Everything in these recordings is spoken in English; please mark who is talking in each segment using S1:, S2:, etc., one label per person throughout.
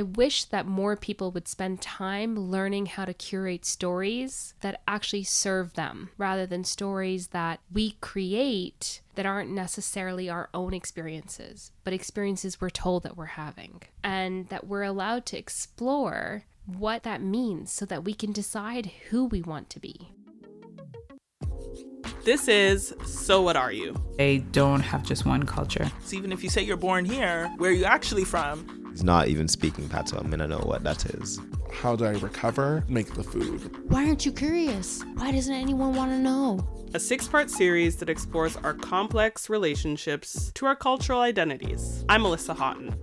S1: I wish that more people would spend time learning how to curate stories that actually serve them rather than stories that we create that aren't necessarily our own experiences, but experiences we're told that we're having. And that we're allowed to explore what that means so that we can decide who we want to be.
S2: This is So What Are You?
S3: They don't have just one culture.
S4: So even if you say you're born here, where are you actually from?
S5: He's not even speaking Patois. I mean, I know what that is.
S6: How do I recover? Make the food.
S7: Why aren't you curious? Why doesn't anyone want to know?
S2: A six part series that explores our complex relationships to our cultural identities. I'm Melissa Haughton.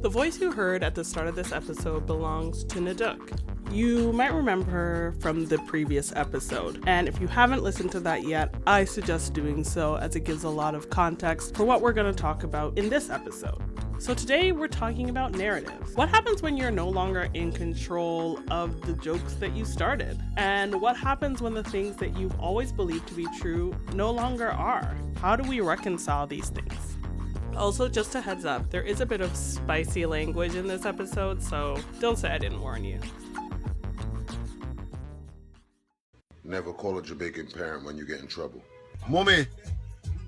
S2: The voice you heard at the start of this episode belongs to Naduk. You might remember her from the previous episode, and if you haven't listened to that yet, I suggest doing so as it gives a lot of context for what we're going to talk about in this episode. So, today we're talking about narratives. What happens when you're no longer in control of the jokes that you started? And what happens when the things that you've always believed to be true no longer are? How do we reconcile these things? Also, just a heads up, there is a bit of spicy language in this episode, so don't say I didn't warn you.
S8: Never call a Jamaican parent when you get in trouble.
S9: Mommy,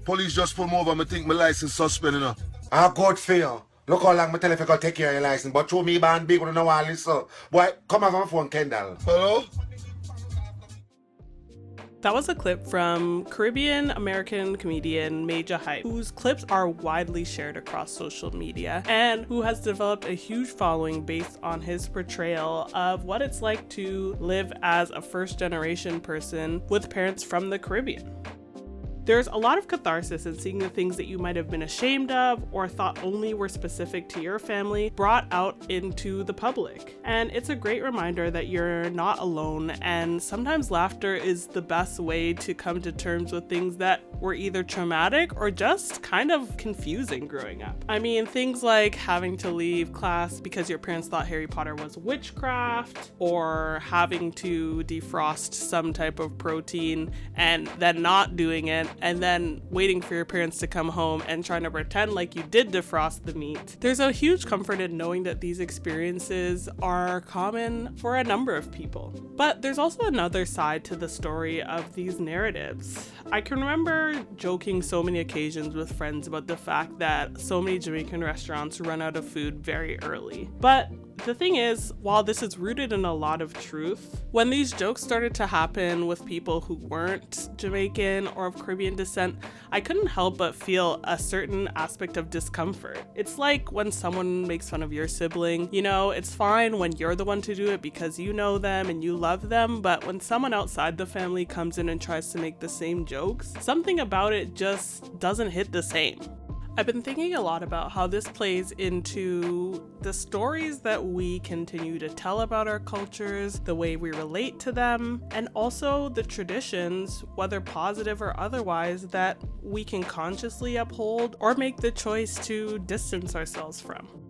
S9: police just pulled me over. I think my license suspended. You know.
S10: Ah, good for you. Look how long my tell if I take care of your license. But through me band big when I know all this. So. Boy, come over my phone, Kendall.
S9: Hello?
S2: That was a clip from Caribbean American comedian Majah Hype, whose clips are widely shared across social media and who has developed a huge following based on his portrayal of what it's like to live as a first generation person with parents from the Caribbean. There's a lot of catharsis in seeing the things that you might have been ashamed of or thought only were specific to your family brought out into the public. And it's a great reminder that you're not alone, and sometimes laughter is the best way to come to terms with things that were either traumatic or just kind of confusing growing up. I mean, things like having to leave class because your parents thought Harry Potter was witchcraft, or having to defrost some type of protein and then not doing it and then waiting for your parents to come home and trying to pretend like you did defrost the meat. There's a huge comfort in knowing that these experiences are common for a number of people. But there's also another side to the story of these narratives. I can remember joking so many occasions with friends about the fact that so many Jamaican restaurants run out of food very early. But the thing is, while this is rooted in a lot of truth, when these jokes started to happen with people who weren't Jamaican or of Caribbean descent, I couldn't help but feel a certain aspect of discomfort. It's like when someone makes fun of your sibling, you know, it's fine when you're the one to do it because you know them and you love them, but when someone outside the family comes in and tries to make the same jokes, something about it just doesn't hit the same. I've been thinking a lot about how this plays into the stories that we continue to tell about our cultures, the way we relate to them, and also the traditions, whether positive or otherwise, that we can consciously uphold or make the choice to distance ourselves from.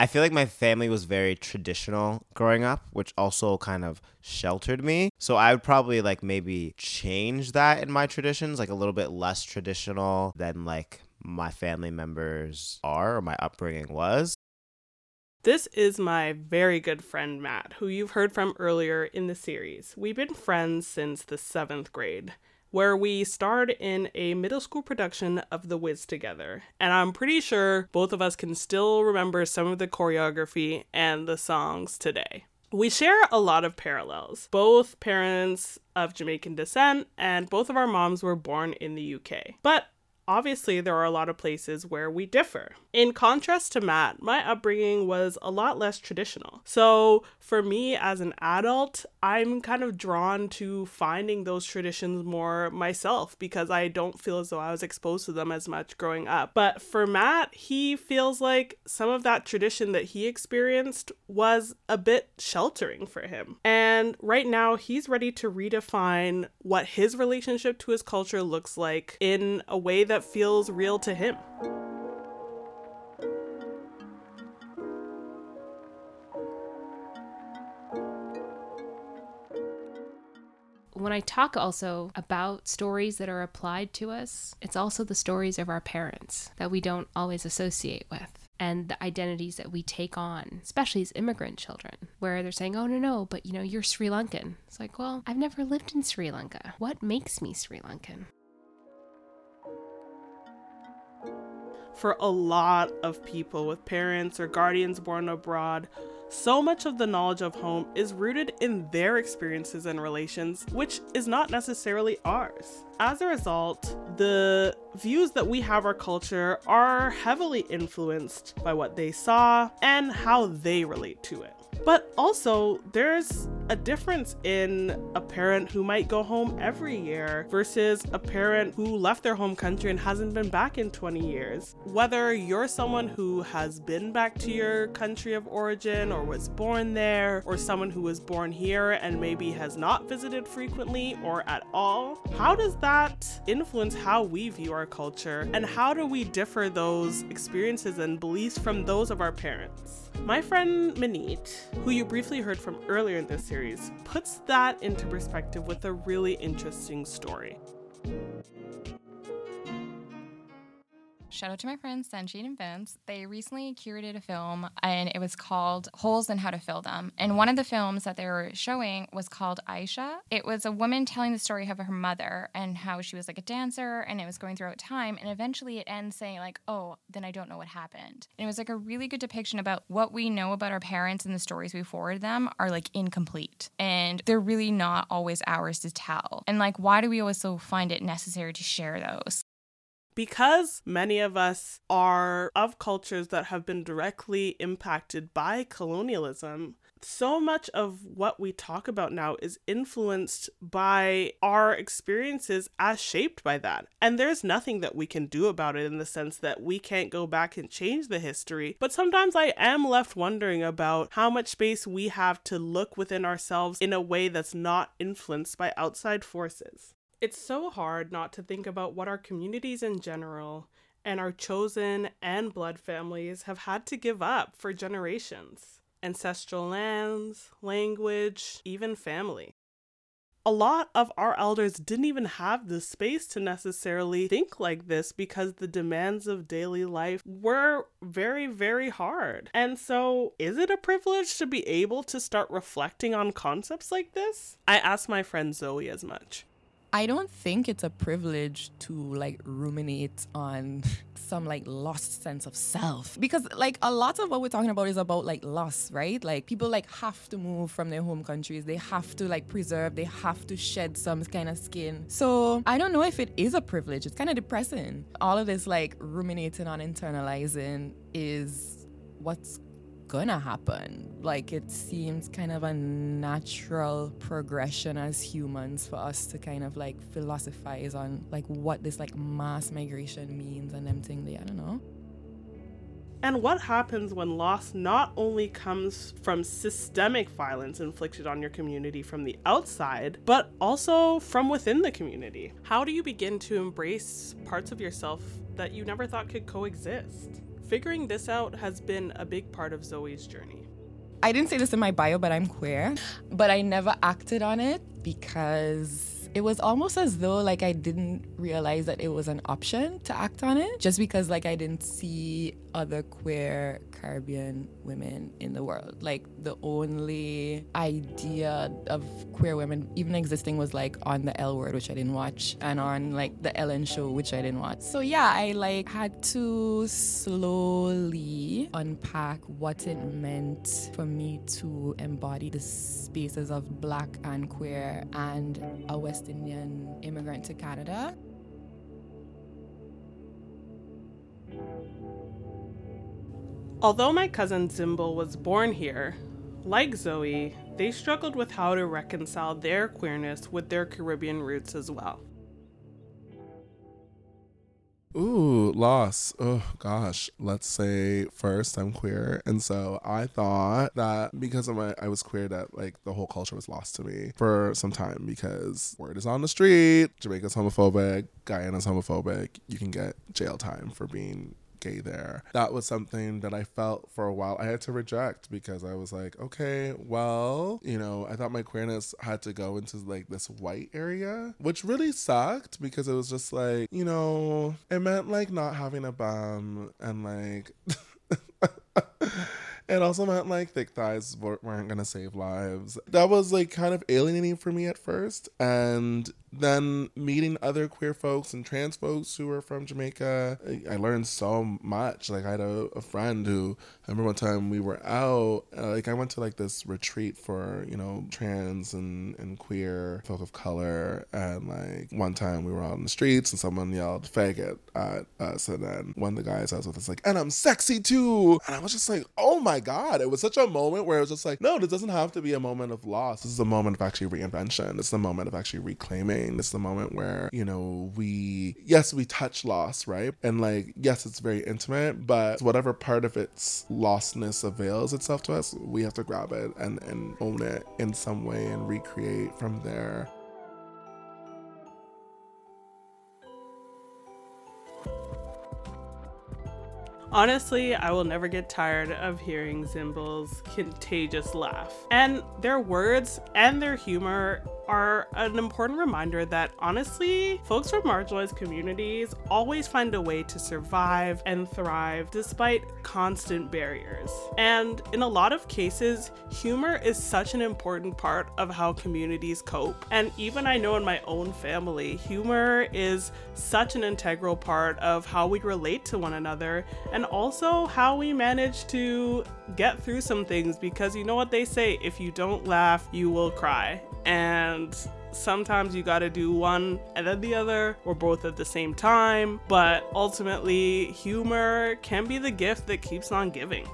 S5: I feel like my family was very traditional growing up, which also kind of sheltered me. So I would probably like maybe change that in my traditions, like a little bit less traditional than like my family members are or my upbringing was.
S2: This is my very good friend Matt, who you've heard from earlier in the series. We've been friends since the seventh grade where we starred in a middle school production of The Wiz together. And I'm pretty sure both of us can still remember some of the choreography and the songs today. We share a lot of parallels. Both parents of Jamaican descent, and both of our moms were born in the UK. But obviously there are a lot of places where we differ. In contrast to Matt, my upbringing was a lot less traditional. So for me as an adult, I'm kind of drawn to finding those traditions more myself because I don't feel as though I was exposed to them as much growing up. But for Matt, he feels like some of that tradition that he experienced was a bit sheltering for him. And right now, he's ready to redefine what his relationship to his culture looks like in a way that feels real to him.
S1: when I talk also about stories that are applied to us, it's also the stories of our parents that we don't always associate with and the identities that we take on, especially as immigrant children, where they're saying, oh, no, no, but you know, you're Sri Lankan. It's like, well, I've never lived in Sri Lanka. What makes me Sri Lankan?
S2: For a lot of people with parents or guardians born abroad, so much of the knowledge of home is rooted in their experiences and relations, which is not necessarily ours. As a result, the views that we have our culture are heavily influenced by what they saw and how they relate to it. But also, there's a difference in a parent who might go home every year versus a parent who left their home country and hasn't been back in 20 years. Whether you're someone who has been back to your country of origin or was born there, or someone who was born here and maybe has not visited frequently or at all, how does that influence how we view our culture and how do we differ those experiences and beliefs from those of our parents? My friend Manit, who you briefly heard from earlier in this series, puts that into perspective with a really interesting story.
S11: Shout out to my friends Sunshine and Vince. They recently curated a film and it was called Holes and How to Fill Them. And one of the films that they were showing was called Aisha. It was a woman telling the story of her mother and how she was like a dancer and it was going throughout time. And eventually it ends saying, like, oh, then I don't know what happened. And it was like a really good depiction about what we know about our parents and the stories we forward them are like incomplete. And they're really not always ours to tell. And like, why do we always so find it necessary to share those?
S2: Because many of us are of cultures that have been directly impacted by colonialism, so much of what we talk about now is influenced by our experiences as shaped by that. And there's nothing that we can do about it in the sense that we can't go back and change the history. But sometimes I am left wondering about how much space we have to look within ourselves in a way that's not influenced by outside forces. It's so hard not to think about what our communities in general and our chosen and blood families have had to give up for generations ancestral lands, language, even family. A lot of our elders didn't even have the space to necessarily think like this because the demands of daily life were very, very hard. And so, is it a privilege to be able to start reflecting on concepts like this? I asked my friend Zoe as much.
S12: I don't think it's a privilege to like ruminate on some like lost sense of self because like a lot of what we're talking about is about like loss, right? Like people like have to move from their home countries. They have to like preserve, they have to shed some kind of skin. So I don't know if it is a privilege. It's kind of depressing. All of this like ruminating on internalizing is what's gonna happen. Like it seems kind of a natural progression as humans for us to kind of like philosophize on like what this like mass migration means and them thing they I don't know.
S2: And what happens when loss not only comes from systemic violence inflicted on your community from the outside, but also from within the community? How do you begin to embrace parts of yourself that you never thought could coexist? Figuring this out has been a big part of Zoe's journey.
S12: I didn't say this in my bio, but I'm queer. But I never acted on it because it was almost as though like I didn't realize that it was an option to act on it just because like I didn't see other queer Caribbean women in the world. Like the only idea of queer women even existing was like on the L word, which I didn't watch, and on like the Ellen show, which I didn't watch. So yeah, I like had to slowly unpack what it meant for me to embody the spaces of black and queer and a West Immigrant to Canada.
S2: Although my cousin Zimble was born here, like Zoe, they struggled with how to reconcile their queerness with their Caribbean roots as well.
S6: Ooh, loss. Oh gosh. Let's say first I'm queer. And so I thought that because of my I was queer that like the whole culture was lost to me for some time because word is on the street, Jamaica's homophobic, Guyana's homophobic. You can get jail time for being gay there. That was something that I felt for a while I had to reject because I was like, okay, well, you know, I thought my queerness had to go into like this white area, which really sucked because it was just like, you know, it meant like not having a bum and like. It also meant like thick thighs weren't gonna save lives. That was like kind of alienating for me at first. And then meeting other queer folks and trans folks who are from Jamaica, I learned so much. Like I had a, a friend who I remember one time we were out, uh, like I went to like this retreat for you know trans and and queer folk of color, and like one time we were out in the streets and someone yelled faggot at us, and then one of the guys I was with was like, and I'm sexy too, and I was just like, oh my god, it was such a moment where it was just like, no, this doesn't have to be a moment of loss. This is a moment of actually reinvention. It's the moment of actually reclaiming it's the moment where, you know, we, yes, we touch loss, right? And like, yes, it's very intimate, but whatever part of its lostness avails itself to us, we have to grab it and, and own it in some way and recreate from there.
S2: Honestly, I will never get tired of hearing Ximble's contagious laugh. And their words and their humor are an important reminder that honestly, folks from marginalized communities always find a way to survive and thrive despite constant barriers. And in a lot of cases, humor is such an important part of how communities cope. And even I know in my own family, humor is such an integral part of how we relate to one another and also how we manage to get through some things because you know what they say if you don't laugh, you will cry and sometimes you gotta do one and then the other or both at the same time, but ultimately, humor can be the gift that keeps on giving.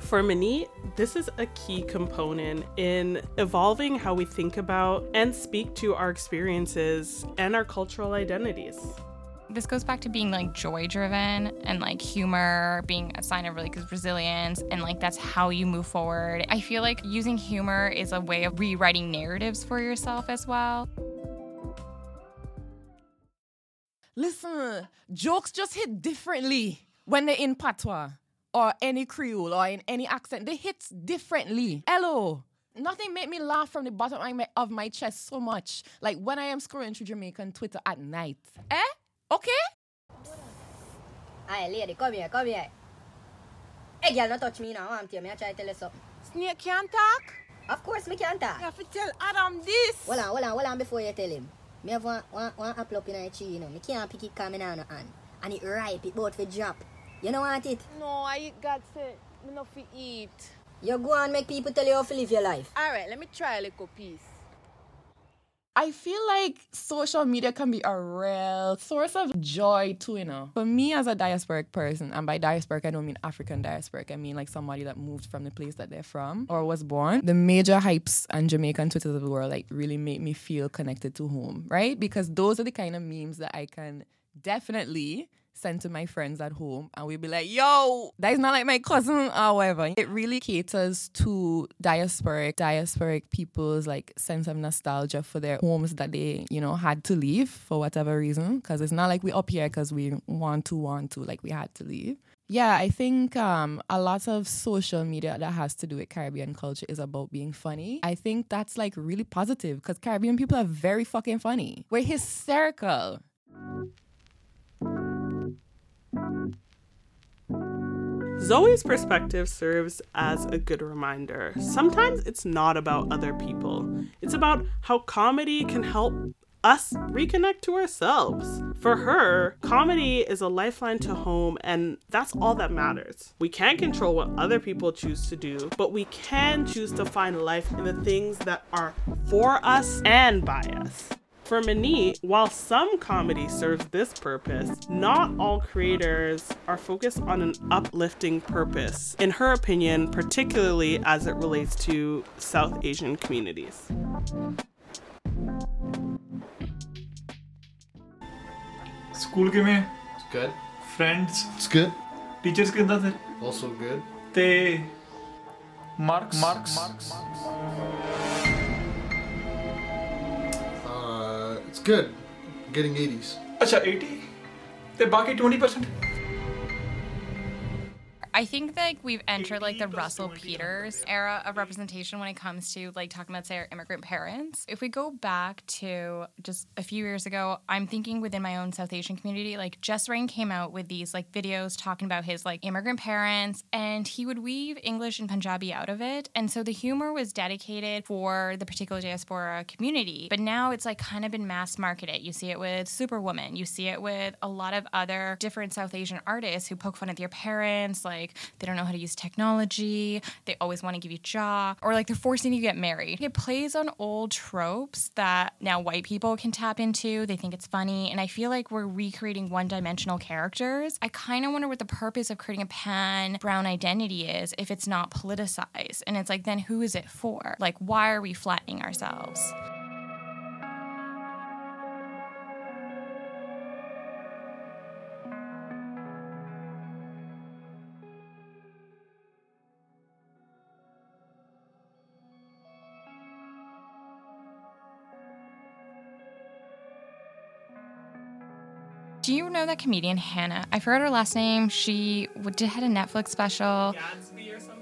S2: For Manit, this is a key component in evolving how we think about and speak to our experiences and our cultural identities
S11: this goes back to being like joy driven and like humor being a sign of really good resilience and like that's how you move forward. I feel like using humor is a way of rewriting narratives for yourself as well.
S12: Listen, jokes just hit differently when they're in patois or any Creole or in any accent. They hit differently. Hello. Nothing made me laugh from the bottom of my, of my chest so much. Like when I am scrolling through Jamaican Twitter at night. Eh? Okay?
S13: Aye, lady, come here, come here. Hey, girl, don't touch me now. I'm here. Me I try to tell you something.
S14: Snake can't talk?
S13: Of course, me can't talk.
S14: You have to tell Adam this.
S13: Hold on, hold on, hold on before you tell him. Me have one, one, one apple up in my tree, you know. Me can't pick it coming on no hand. And it ripe, it both for drop. You know want it?
S14: No, I got say, me not eat.
S13: You go and make people tell you how to live your life.
S14: Alright, let me try a little piece.
S12: I feel like social media can be a real source of joy too, you know. For me as a diasporic person, and by diasporic I don't mean African diasporic, I mean like somebody that moved from the place that they're from or was born. The Majah Hypes and Jamaican Twitters of the world like really make me feel connected to home, right? Because those are the kind of memes that I can definitely send to my friends at home and we'd be like, yo, that is not like my cousin or whatever. It really caters to diasporic, diasporic people's like sense of nostalgia for their homes that they, you know, had to leave for whatever reason. Cause it's not like we up here because we want to, want to, like we had to leave. Yeah, I think um, a lot of social media that has to do with Caribbean culture is about being funny. I think that's like really positive because Caribbean people are very fucking funny. We're hysterical.
S2: Zoe's perspective serves as a good reminder. Sometimes it's not about other people, it's about how comedy can help us reconnect to ourselves. For her, comedy is a lifeline to home, and that's all that matters. We can't control what other people choose to do, but we can choose to find life in the things that are for us and by us. For Manit, while some comedy serves this purpose, not all creators are focused on an uplifting purpose, in her opinion, particularly as it relates to South Asian communities.
S15: School के में
S16: It's good.
S15: Friends.
S16: It's good.
S15: Teachers कितना थे?
S16: Also good.
S15: ते marks.
S16: Marks. good getting 80s.
S15: Acha, 80? The baki 20%?
S11: I think like we've entered like the Russell Peters era of representation when it comes to like talking about say our immigrant parents. If we go back to just a few years ago, I'm thinking within my own South Asian community, like Jus Reign came out with these like videos talking about his like immigrant parents and he would weave English and Punjabi out of it. And so the humor was dedicated for the particular diaspora community. But now it's like kind of been mass marketed. You see it with Superwoman, you see it with a lot of other different South Asian artists who poke fun at their parents, like they don't know how to use technology, they always want to give you jaw, or like they're forcing you to get married. It plays on old tropes that now white people can tap into. They think it's funny. And I feel like we're recreating one dimensional characters. I kind of wonder what the purpose of creating a pan brown identity is if it's not politicized. And it's like, then who is it for? Like, why are we flattening ourselves? Do you know that comedian Hannah? I forgot her last name. She did had a Netflix special.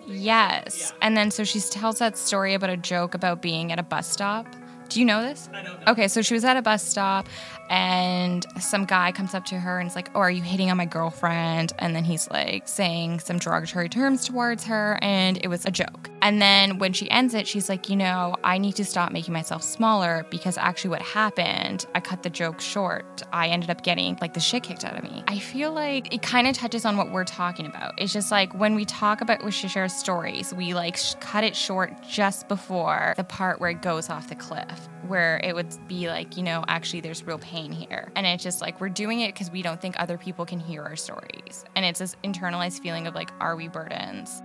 S11: Yes. And then so she tells that story about a joke about being at a bus stop. Do you know this? I don't know. Okay, so she was at a bus stop and some guy comes up to her and is like, Oh, are you hitting on my girlfriend? And then he's like saying some derogatory terms towards her, and it was a joke. And then when she ends it, she's like, You know, I need to stop making myself smaller because actually what happened, I cut the joke short. I ended up getting like the shit kicked out of me. I feel like it kind of touches on what we're talking about. It's just like when we talk about share stories, we like sh- cut it short just before the part where it goes off the cliff, where it would be like, you know, actually there's real pain here. And it's just like we're doing it because we don't think other people can hear our stories. And it's this internalized feeling of like, are we burdens?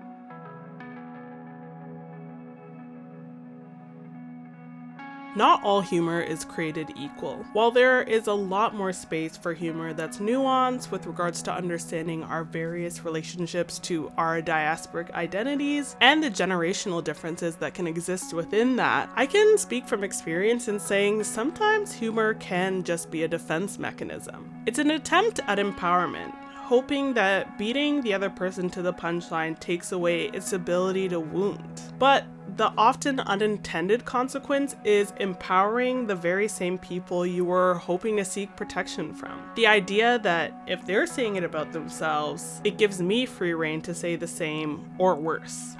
S2: Not all humor is created equal. While there is a lot more space for humor that's nuanced with regards to understanding our various relationships to our diasporic identities and the generational differences that can exist within that, I can speak from experience in saying sometimes humor can just be a defense mechanism. It's an attempt at empowerment, hoping that beating the other person to the punchline takes away its ability to wound. But the often unintended consequence is empowering the very same people you were hoping to seek protection from. The idea that if they're saying it about themselves, it gives me free reign to say the same or worse.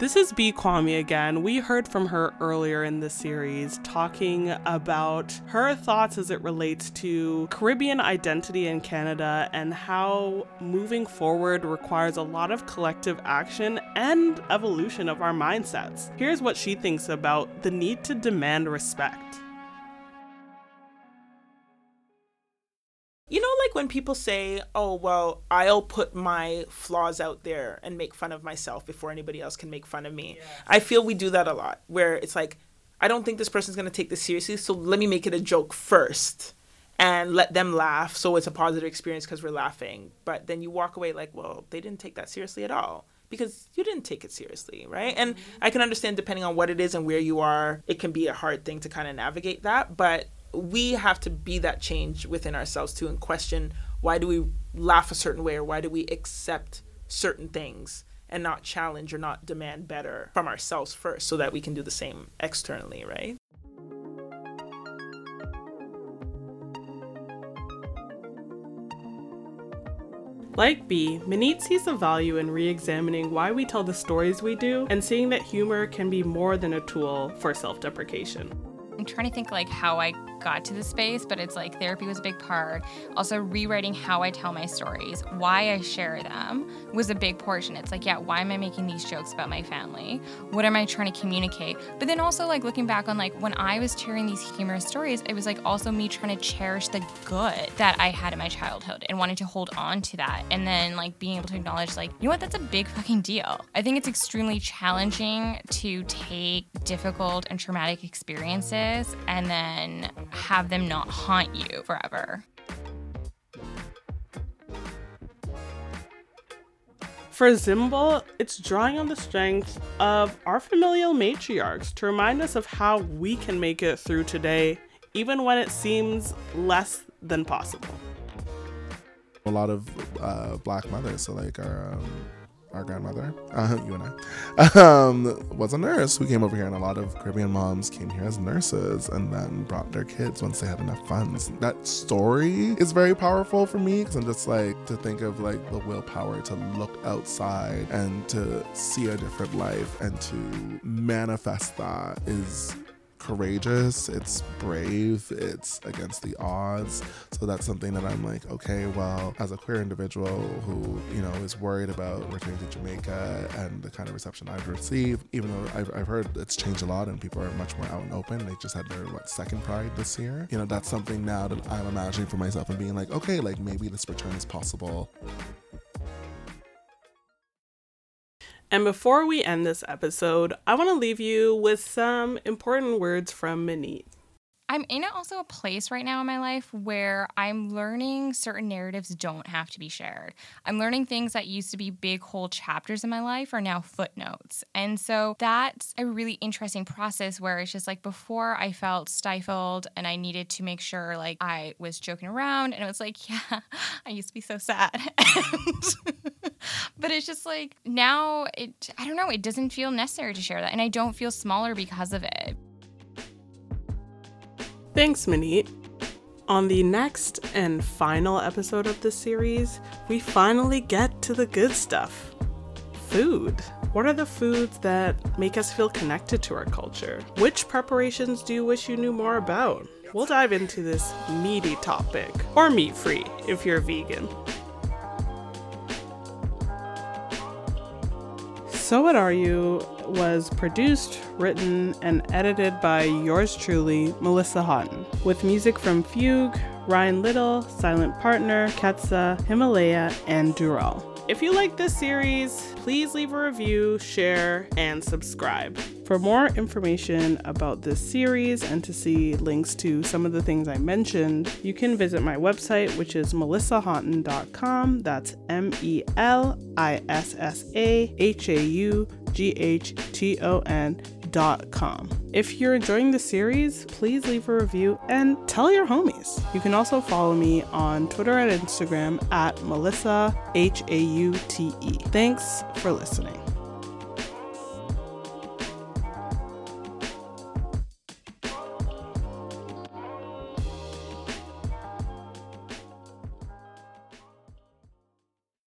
S2: This is B. Kwame again. We heard from her earlier in the series talking about her thoughts as it relates to Caribbean identity in Canada and how moving forward requires a lot of collective action and evolution of our mindsets. Here's what she thinks about the need to demand respect.
S4: Like when people say, oh, well, I'll put my flaws out there and make fun of myself before anybody else can make fun of me. I feel we do that a lot, where it's like, I don't think this person's going to take this seriously, so let me make it a joke first and let them laugh so it's a positive experience because we're laughing. But then you walk away like, well, they didn't take that seriously at all because you didn't take it seriously, right? And mm-hmm. I can understand depending on what it is and where you are, it can be a hard thing to kind of navigate that. But we have to be that change within ourselves too and question why do we laugh a certain way or why do we accept certain things and not challenge or not demand better from ourselves first so that we can do the same externally, right?
S2: Like B, Manit sees the value in re examining why we tell the stories we do and seeing that humor can be more than a tool for self deprecation.
S11: I'm trying to think like how I got to the space, but it's like therapy was a big part. Also, rewriting how I tell my stories, why I share them was a big portion. It's like, yeah, why am I making these jokes about my family? What am I trying to communicate? But then also, like, looking back on like when I was sharing these humorous stories, it was like also me trying to cherish the good that I had in my childhood and wanting to hold on to that. And then, like, being able to acknowledge, like, you know what, that's a big fucking deal. I think it's extremely challenging to take difficult and traumatic experiences and then have them not haunt you forever.
S2: For Zimbal, it's drawing on the strength of our familial matriarchs to remind us of how we can make it through today, even when it seems less than possible.
S6: A lot of uh, black mothers, so like our um, our grandmother, uh, you and I, um, was a nurse who came over here, and a lot of Caribbean moms came here as nurses and then brought their kids once they had enough funds. That story is very powerful for me because I'm just like to think of like the willpower to look outside and to see a different life and to manifest that is courageous, it's brave, it's against the odds. So that's something that I'm like, okay, well, as a queer individual who, you know, is worried about returning to Jamaica and the kind of reception I've received, even though I've, I've heard it's changed a lot and people are much more out and open. They just had their, what, second pride this year. You know, that's something now that I'm imagining for myself and being like, okay, like maybe this return is possible.
S2: And before we end this episode, I want to leave you with some important words from Manit.
S11: I'm in also a place right now in my life where I'm learning certain narratives don't have to be shared. I'm learning things that used to be big whole chapters in my life are now footnotes. And so that's a really interesting process where it's just like before I felt stifled and I needed to make sure like I was joking around and it was like, yeah, I used to be so sad. but it's just like now it I don't know, it doesn't feel necessary to share that and I don't feel smaller because of it.
S2: Thanks, Manit. On the next and final episode of this series, we finally get to the good stuff food. What are the foods that make us feel connected to our culture? Which preparations do you wish you knew more about? We'll dive into this meaty topic, or meat free if you're vegan. So What Are You was produced, written, and edited by yours truly, Melissa Haughton, with music from Fugue, Ryan Little, Silent Partner, Ketsa, Himalaya, and Dural. If you like this series, please leave a review, share, and subscribe. For more information about this series and to see links to some of the things I mentioned, you can visit my website, which is melissahaughton.com. That's M E L I S S A H A U G H T O N dot com. If you're enjoying the series, please leave a review and tell your homies. You can also follow me on Twitter and Instagram at Melissa H A U T E. Thanks for listening.